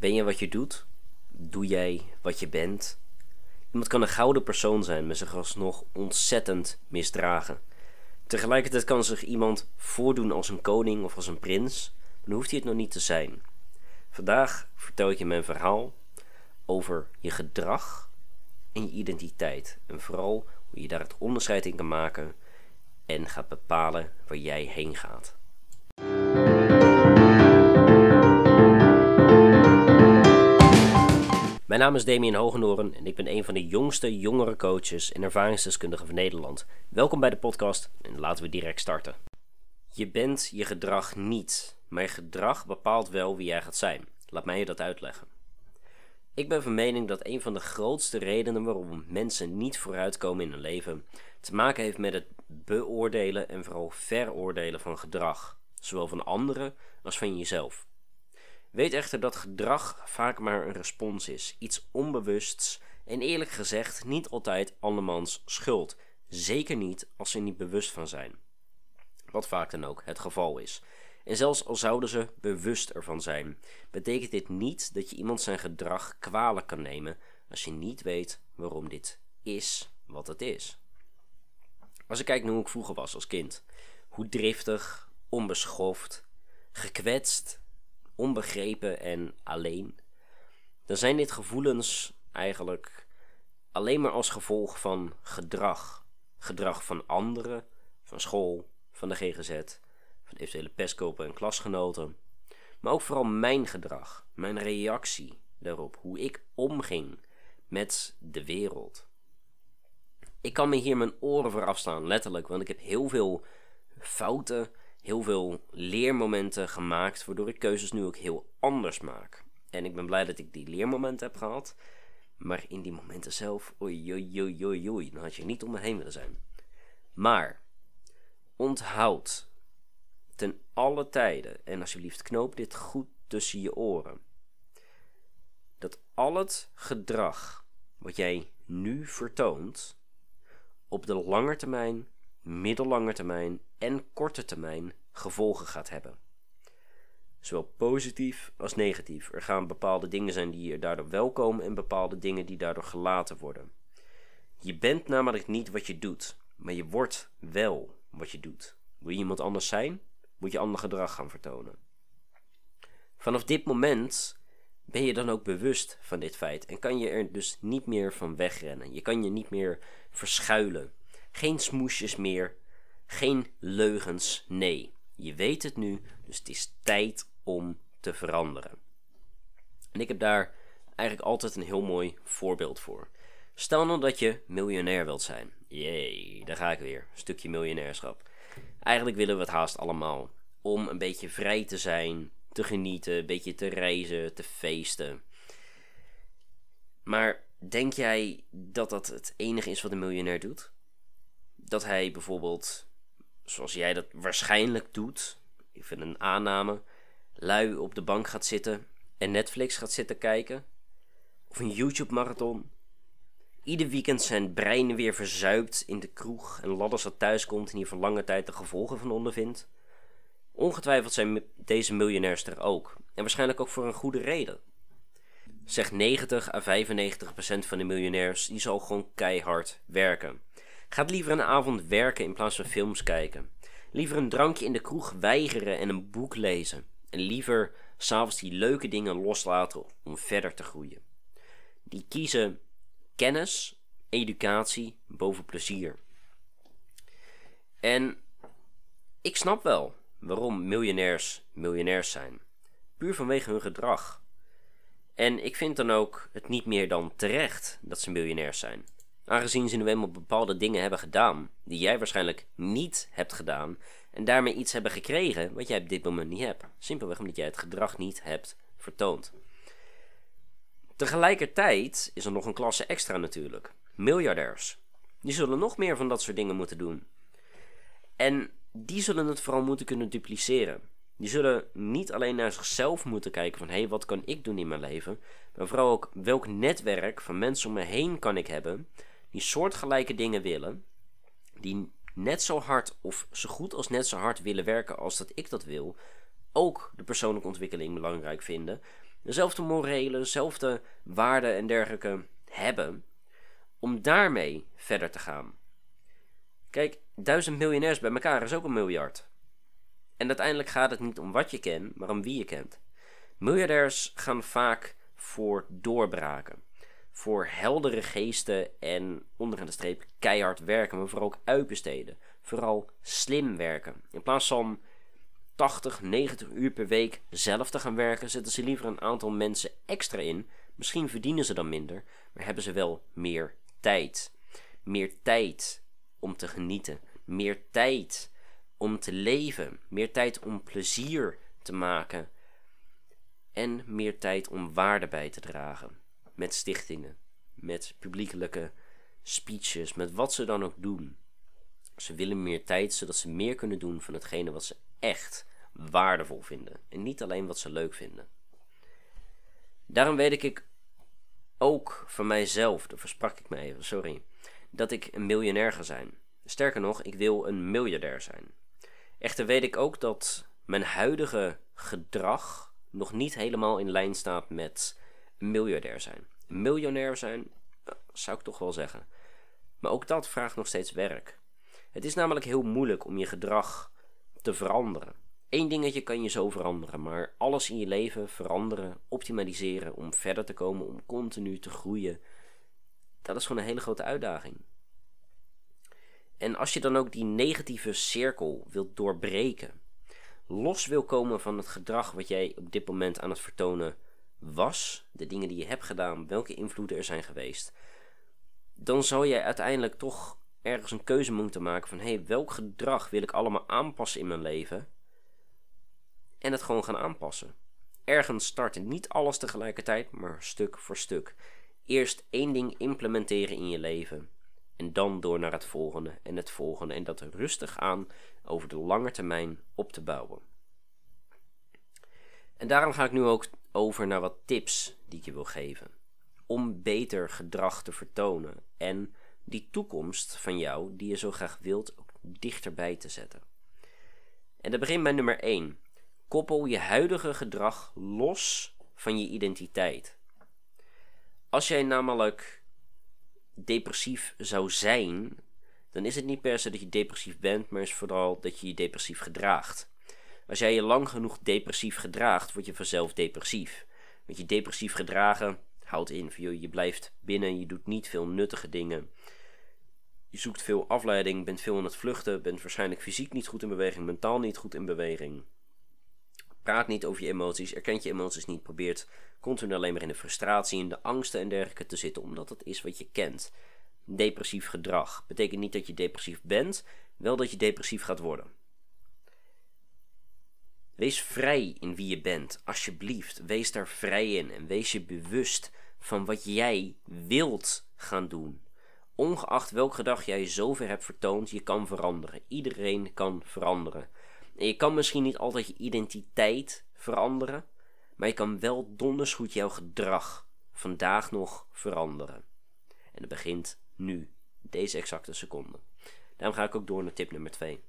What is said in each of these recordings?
Ben je wat je doet? Doe jij wat je bent? Iemand kan een gouden persoon zijn, maar zich alsnog ontzettend misdragen. Tegelijkertijd kan zich iemand voordoen als een koning of als een prins, maar dan hoeft hij het nog niet te zijn. Vandaag vertel ik je mijn verhaal over je gedrag en je identiteit. En vooral hoe je daar het onderscheid in kan maken en gaat bepalen waar jij heen gaat. Mijn naam is Damien Hogenoren en ik ben een van de jongste jongere coaches en ervaringsdeskundigen van Nederland. Welkom bij de podcast en laten we direct starten. Je bent je gedrag niet, maar je gedrag bepaalt wel wie jij gaat zijn. Laat mij je dat uitleggen. Ik ben van mening dat een van de grootste redenen waarom mensen niet vooruitkomen in hun leven te maken heeft met het beoordelen en vooral veroordelen van gedrag, zowel van anderen als van jezelf. Weet echter dat gedrag vaak maar een respons is, iets onbewusts en eerlijk gezegd niet altijd andermans schuld, zeker niet als ze er niet bewust van zijn. Wat vaak dan ook het geval is. En zelfs al zouden ze bewust ervan zijn, betekent dit niet dat je iemand zijn gedrag kwalijk kan nemen als je niet weet waarom dit is wat het is. Als ik kijk naar hoe ik vroeger was als kind, hoe driftig, onbeschoft, gekwetst, onbegrepen en alleen, dan zijn dit gevoelens eigenlijk alleen maar als gevolg van gedrag. Gedrag van anderen, van school, van de GGZ, van eventuele pestkopen en klasgenoten. Maar ook vooral mijn gedrag, mijn reactie daarop, hoe ik omging met de wereld. Ik kan me hier mijn oren voor afstaan, letterlijk, want ik heb heel veel fouten, heel veel leermomenten gemaakt, waardoor ik keuzes nu ook heel anders maak. En ik ben blij dat ik die leermomenten heb gehad. Maar in die momenten zelf, oei, oei, oei, oei, dan had je niet om me heen willen zijn. Maar, onthoud, ten alle tijden, en alsjeblieft knoop dit goed tussen je oren, dat al het gedrag wat jij nu vertoont, op de lange termijn, middellange termijn en korte termijn gevolgen gaat hebben. Zowel positief als negatief. Er gaan bepaalde dingen zijn die er daardoor welkomen en bepaalde dingen die daardoor gelaten worden. Je bent namelijk niet wat je doet, maar je wordt wel wat je doet. Wil je iemand anders zijn, moet je ander gedrag gaan vertonen. Vanaf dit moment ben je dan ook bewust van dit feit en kan je er dus niet meer van wegrennen. Je kan je niet meer verschuilen. Geen smoesjes meer, geen leugens, nee. Je weet het nu, dus het is tijd om te veranderen. En ik heb daar eigenlijk altijd een heel mooi voorbeeld voor. Stel nou dat je miljonair wilt zijn. Jee, daar ga ik weer. Een stukje miljonairschap. Eigenlijk willen we het haast allemaal. Om een beetje vrij te zijn, te genieten, een beetje te reizen, te feesten. Maar denk jij dat dat het enige is wat een miljonair doet? Dat hij bijvoorbeeld, zoals jij dat waarschijnlijk doet, ik vind een aanname, lui op de bank gaat zitten en Netflix gaat zitten kijken? Of een YouTube-marathon? Ieder weekend zijn brein weer verzuipt in de kroeg en ladders dat thuis komt en hier voor lange tijd de gevolgen van ondervindt? Ongetwijfeld zijn deze miljonairs er ook. En waarschijnlijk ook voor een goede reden. Zeg 90 à 95 procent van de miljonairs die zal gewoon keihard werken. Gaat liever een avond werken in plaats van films kijken. Liever een drankje in de kroeg weigeren en een boek lezen. En liever s'avonds die leuke dingen loslaten om verder te groeien. Die kiezen kennis, educatie boven plezier. En ik snap wel waarom miljonairs miljonairs zijn. Puur vanwege hun gedrag. En ik vind dan ook het niet meer dan terecht dat ze miljonairs zijn. Aangezien ze nu eenmaal bepaalde dingen hebben gedaan die jij waarschijnlijk niet hebt gedaan en daarmee iets hebben gekregen wat jij op dit moment niet hebt. Simpelweg omdat jij het gedrag niet hebt vertoond. Tegelijkertijd is er nog een klasse extra natuurlijk. Miljardairs. Die zullen nog meer van dat soort dingen moeten doen. En die zullen het vooral moeten kunnen dupliceren. Die zullen niet alleen naar zichzelf moeten kijken van hé, hey, wat kan ik doen in mijn leven, maar vooral ook welk netwerk van mensen om me heen kan ik hebben die soortgelijke dingen willen, die net zo hard of zo goed als net zo hard willen werken als dat ik dat wil, ook de persoonlijke ontwikkeling belangrijk vinden dezelfde morele, dezelfde waarden en dergelijke hebben, om daarmee verder te gaan. Kijk, duizend miljonairs bij elkaar is ook een miljard. En uiteindelijk gaat het niet om wat je kent, maar om wie je kent. Miljardairs gaan vaak voor doorbraken. Voor heldere geesten en onderaan de streep keihard werken, maar vooral ook uitbesteden. Vooral slim werken. In plaats van 80, 90 uur per week zelf te gaan werken, zetten ze liever een aantal mensen extra in. Misschien verdienen ze dan minder, maar hebben ze wel meer tijd. Meer tijd om te genieten. Meer tijd om te leven. Meer tijd om plezier te maken. En meer tijd om waarde bij te dragen. Met stichtingen, met publiekelijke speeches, met wat ze dan ook doen. Ze willen meer tijd zodat ze meer kunnen doen van hetgene wat ze echt waardevol vinden. En niet alleen wat ze leuk vinden. Daarom weet ik ook van mijzelf, daar versprak ik me even, sorry, dat ik een miljonair ga zijn. Sterker nog, ik wil een miljardair zijn. Echter weet ik ook dat mijn huidige gedrag nog niet helemaal in lijn staat met miljardair zijn. Miljonair zijn, eh, zou ik toch wel zeggen. Maar ook dat vraagt nog steeds werk. Het is namelijk heel moeilijk om je gedrag te veranderen. Eén dingetje kan je zo veranderen, maar alles in je leven veranderen, optimaliseren om verder te komen, om continu te groeien, dat is gewoon een hele grote uitdaging. En als je dan ook die negatieve cirkel wilt doorbreken, los wil komen van het gedrag wat jij op dit moment aan het vertonen was, de dingen die je hebt gedaan, welke invloeden er zijn geweest, dan zal jij uiteindelijk toch ergens een keuze moeten maken van hé, hey, welk gedrag wil ik allemaal aanpassen in mijn leven? En het gewoon gaan aanpassen. Ergens starten, niet alles tegelijkertijd, maar stuk voor stuk. Eerst één ding implementeren in je leven en dan door naar het volgende en het volgende en dat rustig aan over de lange termijn op te bouwen. En daarom ga ik nu ook over naar wat tips die ik je wil geven. Om beter gedrag te vertonen en die toekomst van jou, die je zo graag wilt, ook dichterbij te zetten. En dat begint bij nummer 1. Koppel je huidige gedrag los van je identiteit. Als jij namelijk depressief zou zijn, dan is het niet per se dat je depressief bent, maar is vooral dat je je depressief gedraagt. Als jij je lang genoeg depressief gedraagt, word je vanzelf depressief. Want je depressief gedragen houdt in, je blijft binnen, je doet niet veel nuttige dingen. Je zoekt veel afleiding, bent veel aan het vluchten, bent waarschijnlijk fysiek niet goed in beweging, mentaal niet goed in beweging. Praat niet over je emoties, erkent je emoties niet, probeert continu alleen maar in de frustratie, in de angsten en dergelijke te zitten, omdat dat is wat je kent. Depressief gedrag betekent niet dat je depressief bent, wel dat je depressief gaat worden. Wees vrij in wie je bent, alsjeblieft. Wees daar vrij in en wees je bewust van wat jij wilt gaan doen. Ongeacht welk gedrag jij zover hebt vertoond, je kan veranderen. Iedereen kan veranderen. En je kan misschien niet altijd je identiteit veranderen, maar je kan wel donders goed jouw gedrag vandaag nog veranderen. En dat begint nu, deze exacte seconde. Daarom ga ik ook door naar tip nummer 2.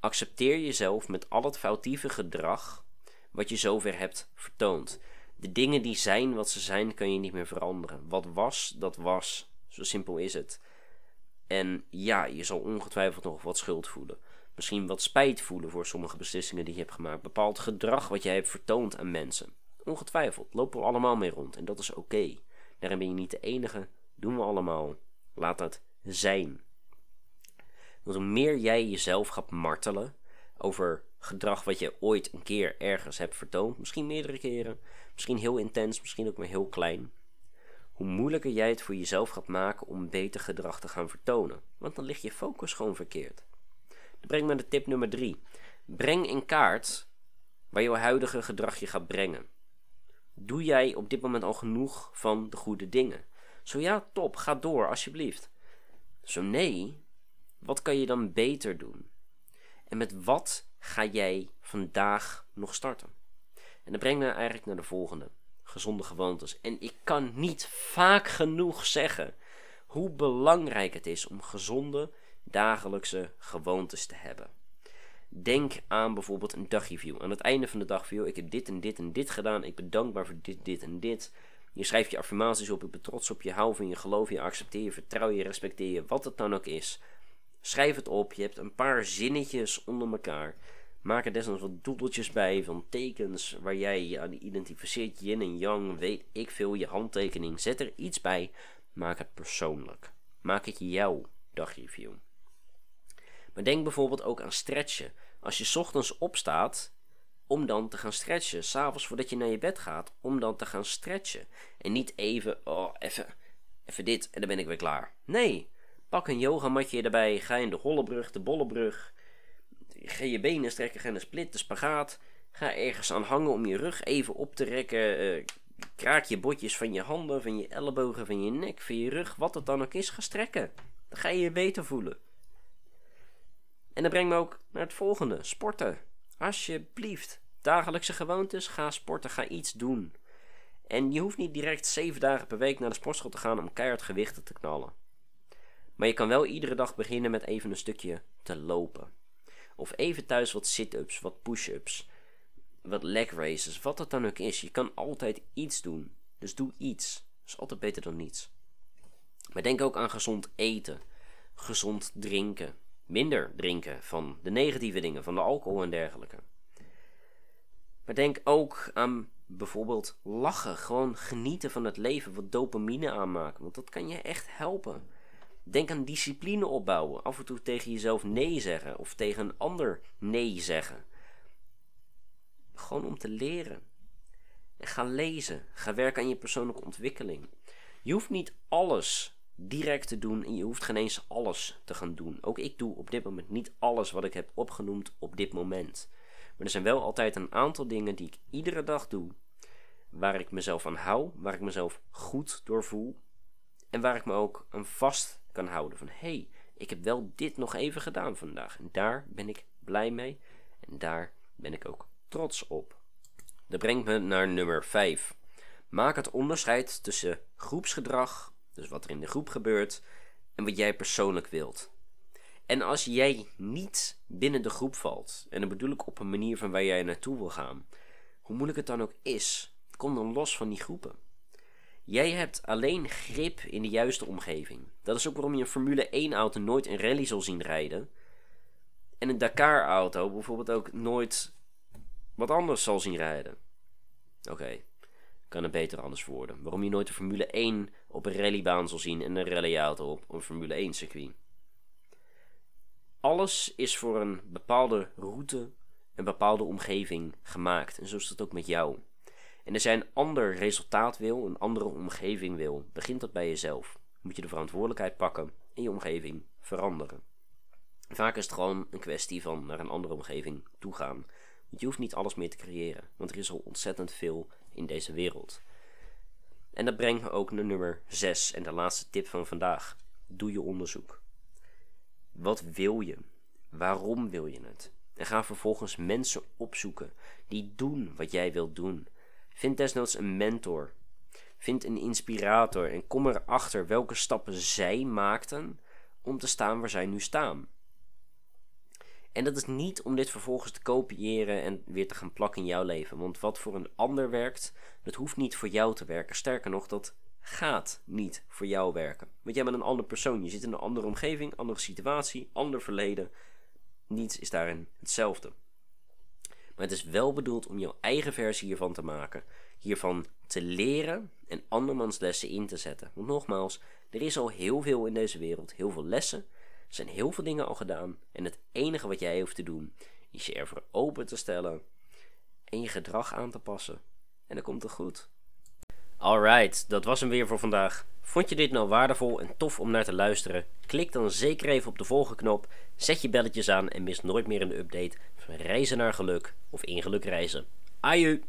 Accepteer jezelf met al het foutieve gedrag wat je zover hebt vertoond. De dingen die zijn wat ze zijn, kan je niet meer veranderen. Wat was, dat was. Zo simpel is het. En ja, je zal ongetwijfeld nog wat schuld voelen. Misschien wat spijt voelen voor sommige beslissingen die je hebt gemaakt. Bepaald gedrag wat jij hebt vertoond aan mensen. Ongetwijfeld, lopen we allemaal mee rond en dat is oké. Daarin ben je niet de enige, doen we allemaal. Laat dat zijn. Hoe meer jij jezelf gaat martelen over gedrag wat je ooit een keer ergens hebt vertoond, misschien meerdere keren, misschien heel intens, misschien ook maar heel klein, hoe moeilijker jij het voor jezelf gaat maken om beter gedrag te gaan vertonen. Want dan ligt je focus gewoon verkeerd. Dat brengt me de tip nummer 3. Breng in kaart waar jouw huidige gedrag je gaat brengen. Doe jij op dit moment al genoeg van de goede dingen? Zo ja, top, ga door, alsjeblieft. Zo nee, wat kan je dan beter doen? En met wat ga jij vandaag nog starten? En dat brengt me eigenlijk naar de volgende: gezonde gewoontes. En ik kan niet vaak genoeg zeggen hoe belangrijk het is om gezonde dagelijkse gewoontes te hebben. Denk aan bijvoorbeeld een dagreview. Aan het einde van de dag, ik heb dit en dit en dit gedaan. Ik ben dankbaar voor dit, dit en dit. Je schrijft je affirmaties op, ik ben trots op je, hou van je, geloof je, accepteer je, vertrouw je, respecteer je, wat het dan ook is. Schrijf het op, je hebt een paar zinnetjes onder elkaar. Maak er desnoods wat doedeltjes bij van tekens waar jij je aan identificeert. Yin en yang, weet ik veel, je handtekening. Zet er iets bij. Maak het persoonlijk. Maak het jouw dagreview. Maar denk bijvoorbeeld ook aan stretchen. Als je ochtends opstaat om dan te gaan stretchen. S'avonds voordat je naar je bed gaat, om dan te gaan stretchen. En niet even, oh, even, even dit en dan ben ik weer klaar. Nee, pak een yogamatje erbij, ga in de hollebrug, de bollebrug. Ga je benen strekken, ga in de split, de spagaat. Ga ergens aan hangen om je rug even op te rekken. Uh, kraak je botjes van je handen, van je ellebogen, van je nek, van je rug, wat het dan ook is, ga strekken. Dan ga je je beter voelen. En dat brengt me ook naar het volgende: sporten. Alsjeblieft. Dagelijkse gewoontes, ga sporten, ga iets doen. En je hoeft niet direct 7 dagen per week naar de sportschool te gaan om keihard gewichten te knallen. Maar je kan wel iedere dag beginnen met even een stukje te lopen. Of even thuis wat sit-ups, wat push-ups, wat leg races, wat het dan ook is. Je kan altijd iets doen. Dus doe iets. Dat is altijd beter dan niets. Maar denk ook aan gezond eten, gezond drinken, minder drinken van de negatieve dingen, van de alcohol en dergelijke. Maar denk ook aan bijvoorbeeld lachen, gewoon genieten van het leven, wat dopamine aanmaken, want dat kan je echt helpen. Denk aan discipline opbouwen, af en toe tegen jezelf nee zeggen of tegen een ander nee zeggen. Gewoon om te leren. En ga lezen, ga werken aan je persoonlijke ontwikkeling. Je hoeft niet alles direct te doen en je hoeft geen eens alles te gaan doen. Ook ik doe op dit moment niet alles wat ik heb opgenoemd op dit moment. Maar er zijn wel altijd een aantal dingen die ik iedere dag doe, waar ik mezelf aan hou, waar ik mezelf goed door voel en waar ik me ook aan vast kan houden. Van hé, hey, ik heb wel dit nog even gedaan vandaag en daar ben ik blij mee en daar ben ik ook trots op. Dat brengt me naar nummer 5. Maak het onderscheid tussen groepsgedrag dus wat er in de groep gebeurt en wat jij persoonlijk wilt. En als jij niet binnen de groep valt, en dan bedoel ik op een manier van waar jij naartoe wil gaan, hoe moeilijk het dan ook is, kom dan los van die groepen. Jij hebt alleen grip in de juiste omgeving. Dat is ook waarom je een Formule 1 auto nooit een rally zal zien rijden. En een Dakar auto bijvoorbeeld ook nooit wat anders zal zien rijden. Oké, kan het beter anders worden. Waarom je nooit de Formule 1 op een rallybaan zal zien en een rallyauto op een Formule 1 circuit. Alles is voor een bepaalde route, een bepaalde omgeving gemaakt. En zo is dat ook met jou. En als jij een ander resultaat wil, een andere omgeving wil, begint dat bij jezelf. Moet je de verantwoordelijkheid pakken en je omgeving veranderen. Vaak is het gewoon een kwestie van naar een andere omgeving toe gaan. Want je hoeft niet alles meer te creëren, want er is al ontzettend veel in deze wereld. En dat brengt me ook naar nummer 6 en de laatste tip van vandaag. Doe je onderzoek. Wat wil je? Waarom wil je het? En ga vervolgens mensen opzoeken die doen wat jij wilt doen. Vind desnoods een mentor. Vind een inspirator en kom erachter welke stappen zij maakten om te staan waar zij nu staan. En dat is niet om dit vervolgens te kopiëren en weer te gaan plakken in jouw leven. Want wat voor een ander werkt, dat hoeft niet voor jou te werken. Sterker nog, dat gaat niet voor jou werken. Want jij bent een ander persoon. Je zit in een andere omgeving, andere situatie, ander verleden. Niets is daarin hetzelfde. Maar het is wel bedoeld om jouw eigen versie hiervan te maken. Hiervan te leren en andermans lessen in te zetten. Want nogmaals, er is al heel veel in deze wereld, heel veel lessen. Er zijn heel veel dingen al gedaan en het enige wat jij hoeft te doen is je ervoor open te stellen en je gedrag aan te passen. En dan komt het goed. Alright, dat was hem weer voor vandaag. Vond je dit nou waardevol en tof om naar te luisteren? Klik dan zeker even op de volgende knop, zet je belletjes aan en mis nooit meer een update reizen naar geluk of in geluk reizen. Aju!